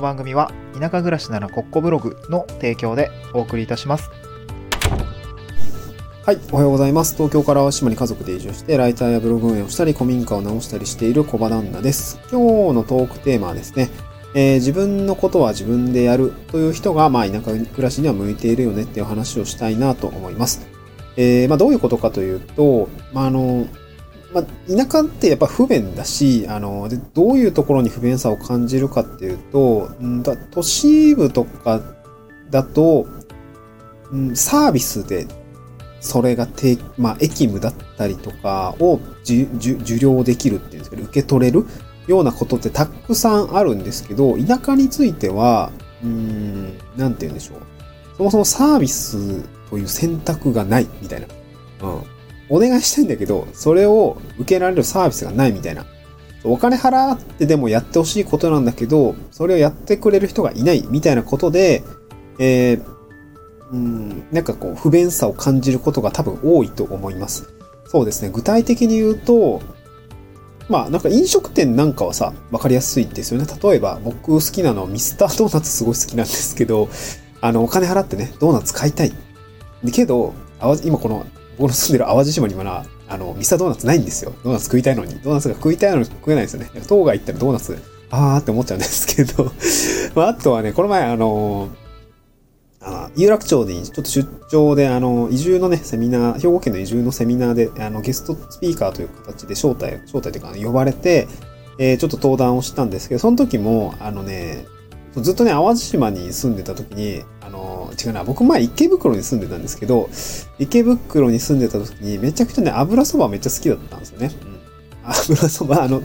の番組は田舎暮らしならコッコブログの提供でお送りいたします。はい、おはようございます。東京から島に家族で移住して、ライターやブログ運営をしたり、古民家を直したりしている小場旦那です。今日のトークテーマはですね、えー自分のことは自分でやるという人が、まあ、田舎暮らしには向いているよねっていう話をしたいなと思います。えーまあ、どういうことかというと、まあ、あの、まあ、田舎ってやっぱ不便だし、あの、でどういうところに不便さを感じるかっていうと、うんだ都市部とかだと、うんサービスでそれがて、まあ、駅務だったりとかを受領できるっていうんですけど、受け取れるようなことってたくさんあるんですけど、田舎については、うん、なんて言うんでしょう。そもそもサービスという選択がないみたいな。うん。お願いしたいんだけど、それを受けられるサービスがないみたいな。お金払ってでもやってほしいことなんだけど、それをやってくれる人がいないみたいなことで、えーうん、なんかこう、不便さを感じることが多分多いと思います。そうですね。具体的に言うと、まあなんか飲食店なんかはさ、わかりやすいですよね。例えば僕好きなのミスタードーナツすごい好きなんですけど、あの、お金払ってね、ドーナツ買いたい。けど、今この、僕の住んでる淡路島にはな、あの、ミスタードーナツないんですよ。ドーナツ食いたいのに。ドーナツが食いたいのに食えないですよね。当該行ったらドーナツ、あーって思っちゃうんですけど、まああとはね、この前あの、あ有楽町にちょっと出張で、あの、移住のね、セミナー、兵庫県の移住のセミナーで、あの、ゲストスピーカーという形で招待、招待というか、呼ばれて、えーちょっと登壇をしたんですけど、その時も、あのね、ずっとね、淡路島に住んでた時に、違うな、僕前池袋に住んでたんですけど、池袋に住んでた時に、めちゃくちゃね、油そばめっちゃ好きだったんですよね。うん。油そば、あの、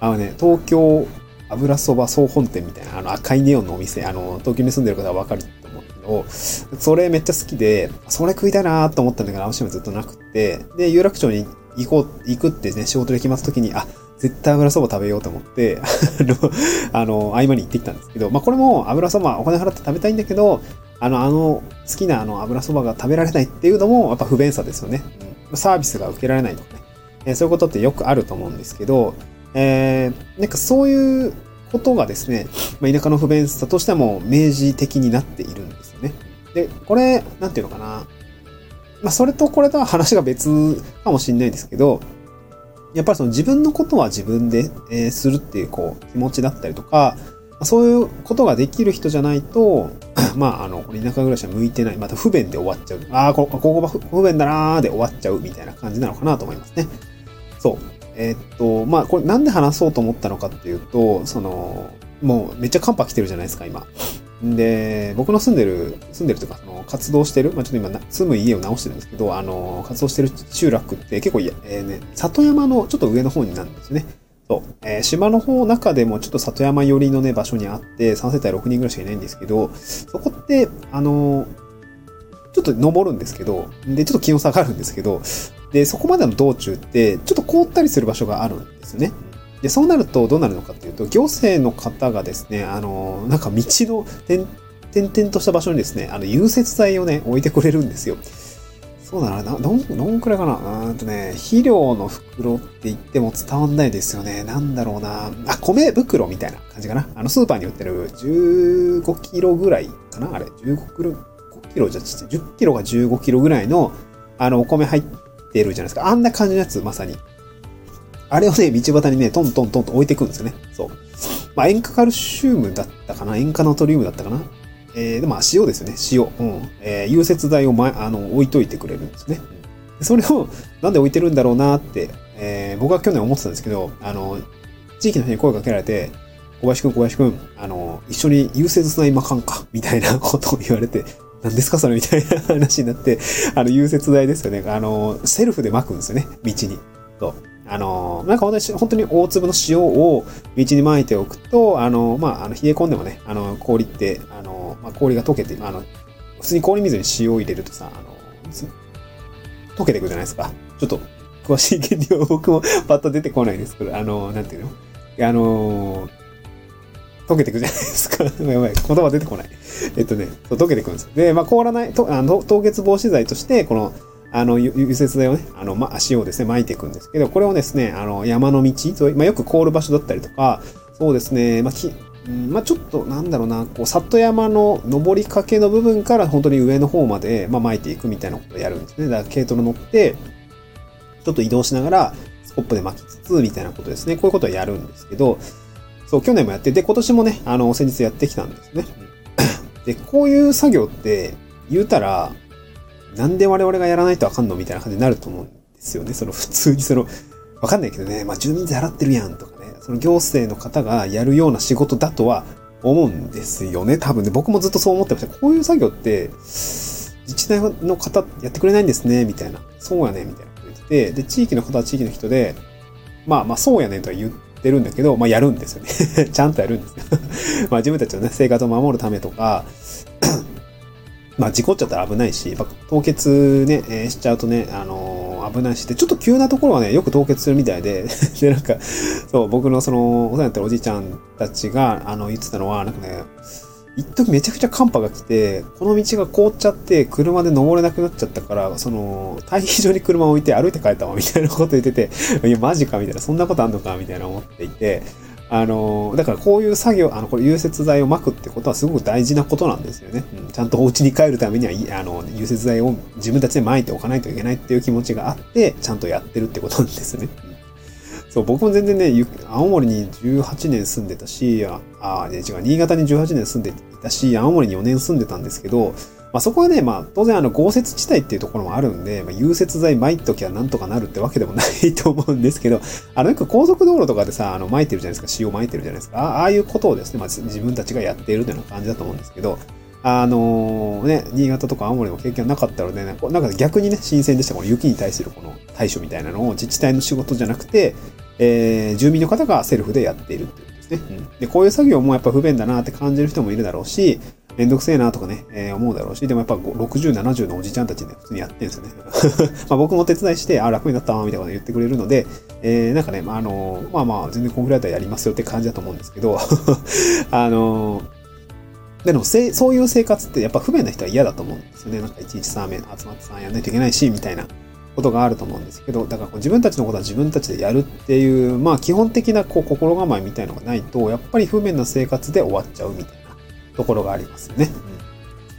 あのね、東京油そば総本店みたいな、あの赤いネオンのお店、あの、東京に住んでる方はわかると思うけど、それめっちゃ好きで、それ食いたいなと思ったんだけど、淡路島ずっとなくって、で、有楽町に行こう、行くってね、仕事で決まった時に、あ、絶対油そば食べようと思って、あの、あの、合間に行ってきたんですけど、まあ、これも油そばお金払って食べたいんだけど、あの、あの、好きなあの油そばが食べられないっていうのも、やっぱ不便さですよね。うん、サービスが受けられないとかね。えーそういうことってよくあると思うんですけど、えーなんかそういうことがですね、まあ、田舎の不便さとしても明示的になっているんですよね。で、これ、なんていうのかな。まあ、それとこれとは話が別かもしれないですけど、やっぱりその自分のことは自分で、えーするっていうこう気持ちだったりとか、まあそういうことができる人じゃないと、まあ、あの、田舎暮らしは向いてない。また不便で終わっちゃう。ああ、ここが不便だなーで終わっちゃうみたいな感じなのかなと思いますね。そう。えーっと、まあ、これなんで話そうと思ったのかっていうと、その、もうめっちゃ寒波来てるじゃないですか、今。で、僕の住んでる、住んでるというか、その活動してる、まあ、ちょっと今、住む家を直してるんですけど、あの、活動してる集落って結構いや、えーね、里山のちょっと上の方になるんですよね。そう。えー島の方中でもちょっと里山寄りのね、場所にあって、3世帯6人ぐらいしかいないんですけど、そこって、あの、ちょっと登るんですけど、で、ちょっと気温下がるんですけど、で、そこまでの道中って、ちょっと凍ったりする場所があるんですね。で、そうなるとどうなるのかっていうと、行政の方がですね、あの、なんか道の点点々とした場所にですね、あの、融雪剤をね、置いてくれるんですよ。そうだな、などん、どんくらいかな。うんとね、肥料の袋って言っても伝わんないですよね。なんだろうな。あ、米袋みたいな感じかな。あの、スーパーに売ってる15キロぐらいかなあれ。15キロ、5キロじゃちっちゃい。10キロが15キロぐらいの、あの、お米入ってるじゃないですか。あんな感じのやつ、まさに。あれをね、道端にね、トントントンと置いていくんですよね。そう。まあ、塩化カルシウムだったかな塩化ナトリウムだったかなえー、まあ、塩ですよね。塩。うん。えー、融雪剤を、ま、あの、置いといてくれるんですね。それを、なんで置いてるんだろうなって、えー僕は去年思ってたんですけど、あの、地域の人に声かけられて、小林くん、小林くん、あの、一緒に融雪剤巻かんか？みたいな ことを言われて、何ですかそれ？みたいな話になって、あの、融雪剤ですよね。あの、セルフで巻くんですよね。道に。そう。あの、なんか本当に、本当に大粒の塩を道に巻いておくと、あの、まあ、あの、冷え込んでもね、あの、氷って、あの、まあ、氷が溶けて、あの、普通に氷水に塩を入れるとさ、あの、溶けていくじゃないですか。ちょっと、詳しい原理は僕も パッと出てこないですけど、あの、なんていうの？あの、溶けていくじゃないですか。やばい、言葉出てこない。えっとね、溶けていくんです。で、まあ、凍らない、とあの凍結防止剤として、この、あの、ゆ融雪剤をね、あの、ま、足をですね、巻いていくんですけど、これをですね、あの、山の道、まあ、よく凍る場所だったりとか、そうですね、まあ、うんまあ、ちょっとなんだろうな、こう、里山の登りかけの部分から本当に上の方まで、まあ、巻いていくみたいなことをやるんですね。だから軽トラ乗って、ちょっと移動しながら、スコップで巻きつつ、みたいなことですね。こういうことをやるんですけど、そう、去年もやって、で、今年もね、あの、先日やってきたんですね。で、こういう作業って、言うたら、なんで我々がやらないとあかんのみたいな感じになると思うんですよね。その普通にその、わかんないけどね、まあ住民税払ってるやんとかね、その行政の方がやるような仕事だとは思うんですよね。多分ね、僕もずっとそう思ってました。こういう作業って、自治体の方やってくれないんですね、みたいな。そうやね、みたいなこと言って、で、地域の方は地域の人で、まあまあそうやねんとは言ってるんだけど、まあやるんですよね。ちゃんとやるんですよ。まあ自分たちのね、生活を守るためとか、まあ事故っちゃったら危ないし、やっぱ凍結ね、えーしちゃうとね、あのー危ないし、で、ちょっと急なところはね、よく凍結するみたいで、で、なんか、そう、僕のその、お世話になってるおじいちゃんたちが、あの、言ってたのは、なんかね、一時めちゃくちゃ寒波が来て、この道が凍っちゃって、車で登れなくなっちゃったから、その、退避場に車を置いて歩いて帰ったわ、みたいなこと言ってて、いや、マジか、みたいな、そんなことあんのか、みたいな思っていて、あの、だからこういう作業、あの、これ融雪剤を巻くってことはすごく大事なことなんですよね。うん、ちゃんとお家に帰るためには、いあの、融雪剤を自分たちで巻いておかないといけないっていう気持ちがあって、ちゃんとやってるってことなんですね。うんそう、僕も全然ね、ゆ青森に18年住んでたし、あ、あね、違う、新潟に18年住んでいたし、青森に4年住んでたんですけど、まあそこはね、まあ当然あの豪雪地帯っていうところもあるんで、まあ融雪剤巻いときはなんとかなるってわけでもないと思うんですけど、あのよく高速道路とかでさ、あの巻いてるじゃないですか、塩巻いてるじゃないですか。ああいうことをですね、まあ自分たちがやっているというような感じだと思うんですけど、あのね、新潟とか青森の経験なかったので、ね、なんか逆にね、新鮮でした。この雪に対するこの対処みたいなのを自治体の仕事じゃなくて、えー住民の方がセルフでやっているっていうですね。うんで、こういう作業もやっぱ不便だなって感じる人もいるだろうし、めんどくせえなとかね、えー思うだろうし、でもやっぱ60、70のおじちゃんたちね、普通にやってるんですよね。まあ僕も手伝いして、あ、楽になったわ、みたいなこと言ってくれるので、えーなんかね、まああの、まあまあ、全然コンクリートやりますよって感じだと思うんですけど、あの、でもせ、そういう生活ってやっぱ不便な人は嫌だと思うんですよね。なんかいちいちさ、集まってさ、やんないといけないし、みたいなことがあると思うんですけど、だからこう自分たちのことは自分たちでやるっていう、まあ基本的なこう心構えみたいのがないと、やっぱり不便な生活で終わっちゃうみたいなところがありますよね。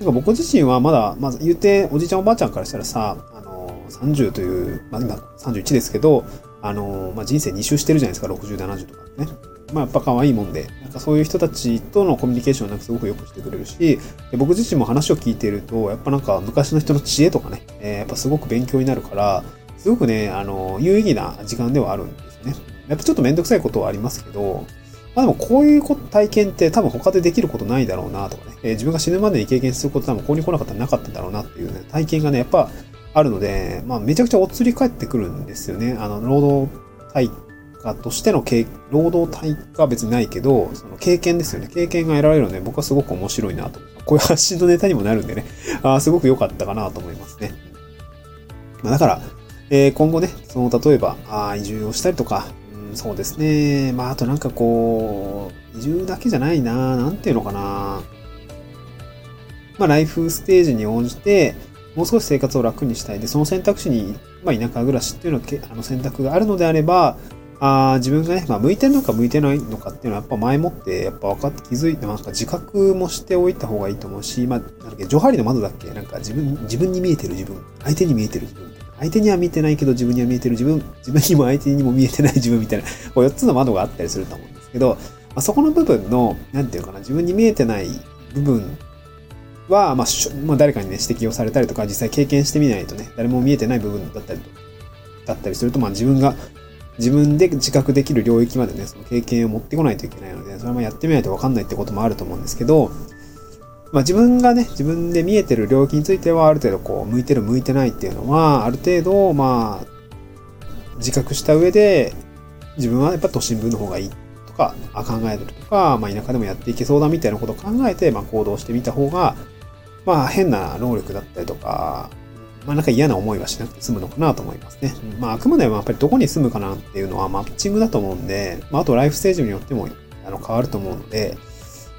なんか僕自身はまだ、まず言うて、おじいちゃんおばあちゃんからしたらさ、あの、30という、まあ今31ですけど、あの、まあ人生2周してるじゃないですか、60、70とかね。まあやっぱ可愛いもんで、なんかそういう人たちとのコミュニケーションをなんかすごくよくしてくれるし、で僕自身も話を聞いていると、やっぱなんか昔の人の知恵とかね、えーやっぱすごく勉強になるから、すごくね、あの、有意義な時間ではあるんですよね。やっぱちょっとめんどくさいことはありますけど、まあでもこういうこ体験って多分他でできることないだろうなとかね、えー自分が死ぬまでに経験すること多分ここに来なかったらなかったんだろうなっていうね、体験がね、やっぱあるので、まあめちゃくちゃお釣り返ってくるんですよね。あの、労働対価としての経、労働対価は別にないけど、その経験ですよね。経験が得られるので僕はすごく面白いなと。こういう発信のネタにもなるんでね、あすごく良かったかなと思いますね。まあ、だから、えー今後ね、その例えば、あ移住をしたりとか、そうですね。まあ、あとなんかこう、移住だけじゃないな、なんていうのかな。まあ、ライフステージに応じて、もう少し生活を楽にしたい。で、その選択肢に、まあ、田舎暮らしっていうのは、あの選択があるのであれば、あ自分がね、まあ、向いてるのか向いてないのかっていうのは、やっぱ前もって、やっぱ分かって気づいて、なんか自覚もしておいた方がいいと思うし、まあ、なんだっけ、ジョハリの窓だっけ？なんか自分、自分に見えてる自分、相手に見えてる自分、相手には見えてないけど自分には見えてる自分、自分にも相手にも見えてない自分みたいな、こう4つの窓があったりすると思うんですけど、まあ、そこの部分の、なんていうかな、自分に見えてない部分は、まあ、まあ、誰かにね、指摘をされたりとか、実際経験してみないとね、誰も見えてない部分だったりとだったりすると、まあ、自分が、自分で自覚できる領域までね、その経験を持ってこないといけないので、それもやってみないと分かんないってこともあると思うんですけど、まあ、自分がね、自分で見えてる領域については、ある程度こう、向いてる向いてないっていうのは、ある程度、まあ、自覚した上で、自分はやっぱ都心部の方がいいとか、あ考えるとか、まあ、田舎でもやっていけそうだみたいなことを考えて、まあ、行動してみた方が、まあ、変な能力だったりとか、まあ、なんか嫌な思いはしなくて済むのかなと思いますね。うんまあ、あくまでもやっぱりどこに住むかなっていうのはマッチングだと思うんで、まあ、あとライフステージによってもあの変わると思うので、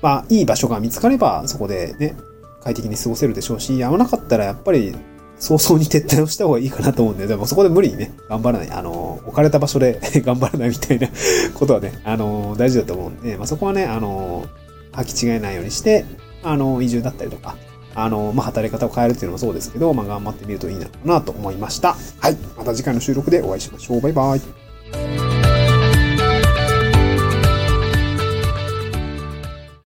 まあ、いい場所が見つかれば、そこでね、快適に過ごせるでしょうし、合わなかったらやっぱり、早々に撤退をした方がいいかなと思うんで、でもそこで無理にね、頑張らない。あの、置かれた場所で 頑張らないみたいな ことはね、あの、大事だと思うんで、まあ、そこはね、あの、履き違えないようにして、あの、移住だったりとか、あの、まあ、働き方を変えるっていうのもそうですけど、まあ、頑張ってみるといいのかなと思いました。はい。また次回の収録でお会いしましょう。バイバイ。